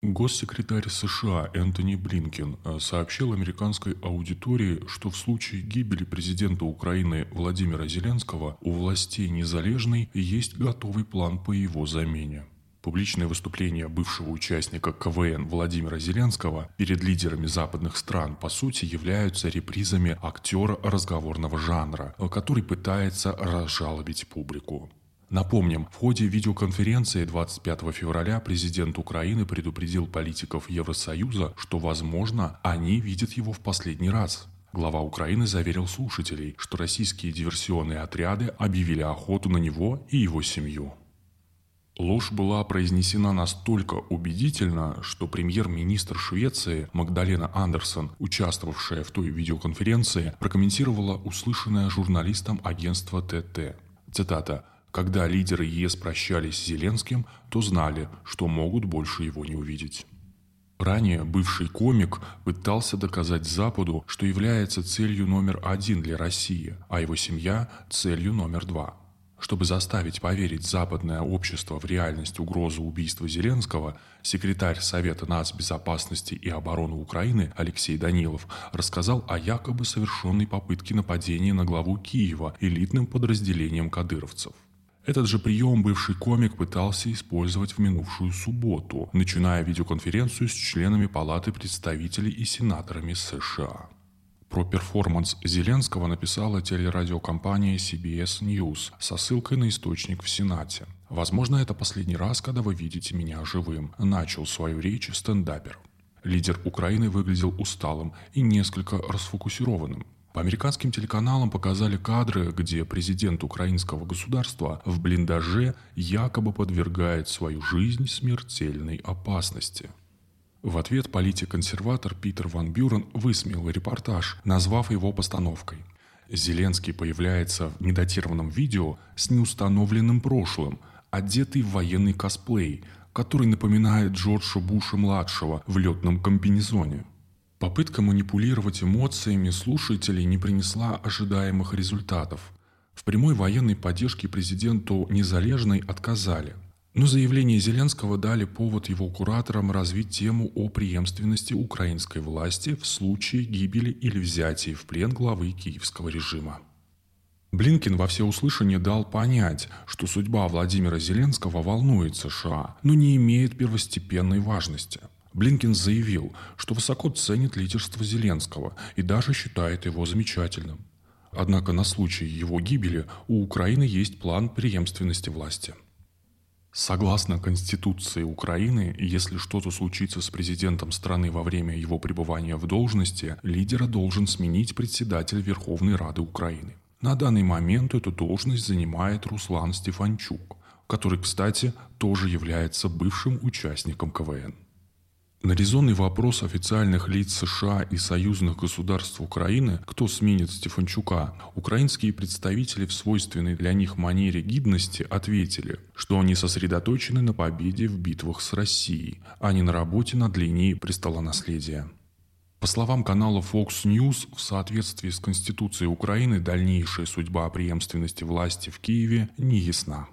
Госсекретарь США Энтони Блинкен э, сообщил американской аудитории, что в случае гибели президента Украины Владимира Зеленского у властей Незалежной есть готовый план по его замене. Публичное выступление бывшего участника КВН Владимира Зеленского перед лидерами западных стран по сути являются репризами актера разговорного жанра, который пытается разжалобить публику. Напомним, в ходе видеоконференции 25 февраля президент Украины предупредил политиков Евросоюза, что, возможно, они видят его в последний раз. Глава Украины заверил слушателей, что российские диверсионные отряды объявили охоту на него и его семью. Ложь была произнесена настолько убедительно, что премьер-министр Швеции Магдалена Андерсон, участвовавшая в той видеоконференции, прокомментировала услышанное журналистам агентства ТТ. Цитата когда лидеры ЕС прощались с Зеленским, то знали, что могут больше его не увидеть. Ранее бывший комик пытался доказать Западу, что является целью номер один для России, а его семья – целью номер два. Чтобы заставить поверить западное общество в реальность угрозы убийства Зеленского, секретарь Совета нацбезопасности и обороны Украины Алексей Данилов рассказал о якобы совершенной попытке нападения на главу Киева элитным подразделением кадыровцев. Этот же прием бывший комик пытался использовать в минувшую субботу, начиная видеоконференцию с членами Палаты представителей и сенаторами США. Про перформанс Зеленского написала телерадиокомпания CBS News со ссылкой на источник в Сенате. «Возможно, это последний раз, когда вы видите меня живым», – начал свою речь стендапер. Лидер Украины выглядел усталым и несколько расфокусированным. По американским телеканалам показали кадры, где президент украинского государства в блиндаже якобы подвергает свою жизнь смертельной опасности. В ответ политик-консерватор Питер Ван Бюрен высмеял репортаж, назвав его постановкой. Зеленский появляется в недатированном видео с неустановленным прошлым, одетый в военный косплей, который напоминает Джорджа Буша-младшего в летном комбинезоне – Попытка манипулировать эмоциями слушателей не принесла ожидаемых результатов. В прямой военной поддержке президенту Незалежной отказали. Но заявление Зеленского дали повод его кураторам развить тему о преемственности украинской власти в случае гибели или взятия в плен главы киевского режима. Блинкин во всеуслышание дал понять, что судьба Владимира Зеленского волнует США, но не имеет первостепенной важности – Блинкин заявил, что высоко ценит лидерство Зеленского и даже считает его замечательным. Однако на случай его гибели у Украины есть план преемственности власти. Согласно Конституции Украины, если что-то случится с президентом страны во время его пребывания в должности, лидера должен сменить председатель Верховной Рады Украины. На данный момент эту должность занимает Руслан Стефанчук, который, кстати, тоже является бывшим участником КВН. На резонный вопрос официальных лиц США и союзных государств Украины, кто сменит Стефанчука, украинские представители в свойственной для них манере гидности ответили, что они сосредоточены на победе в битвах с Россией, а не на работе над линией престолонаследия. По словам канала Fox News, в соответствии с Конституцией Украины дальнейшая судьба преемственности власти в Киеве не ясна.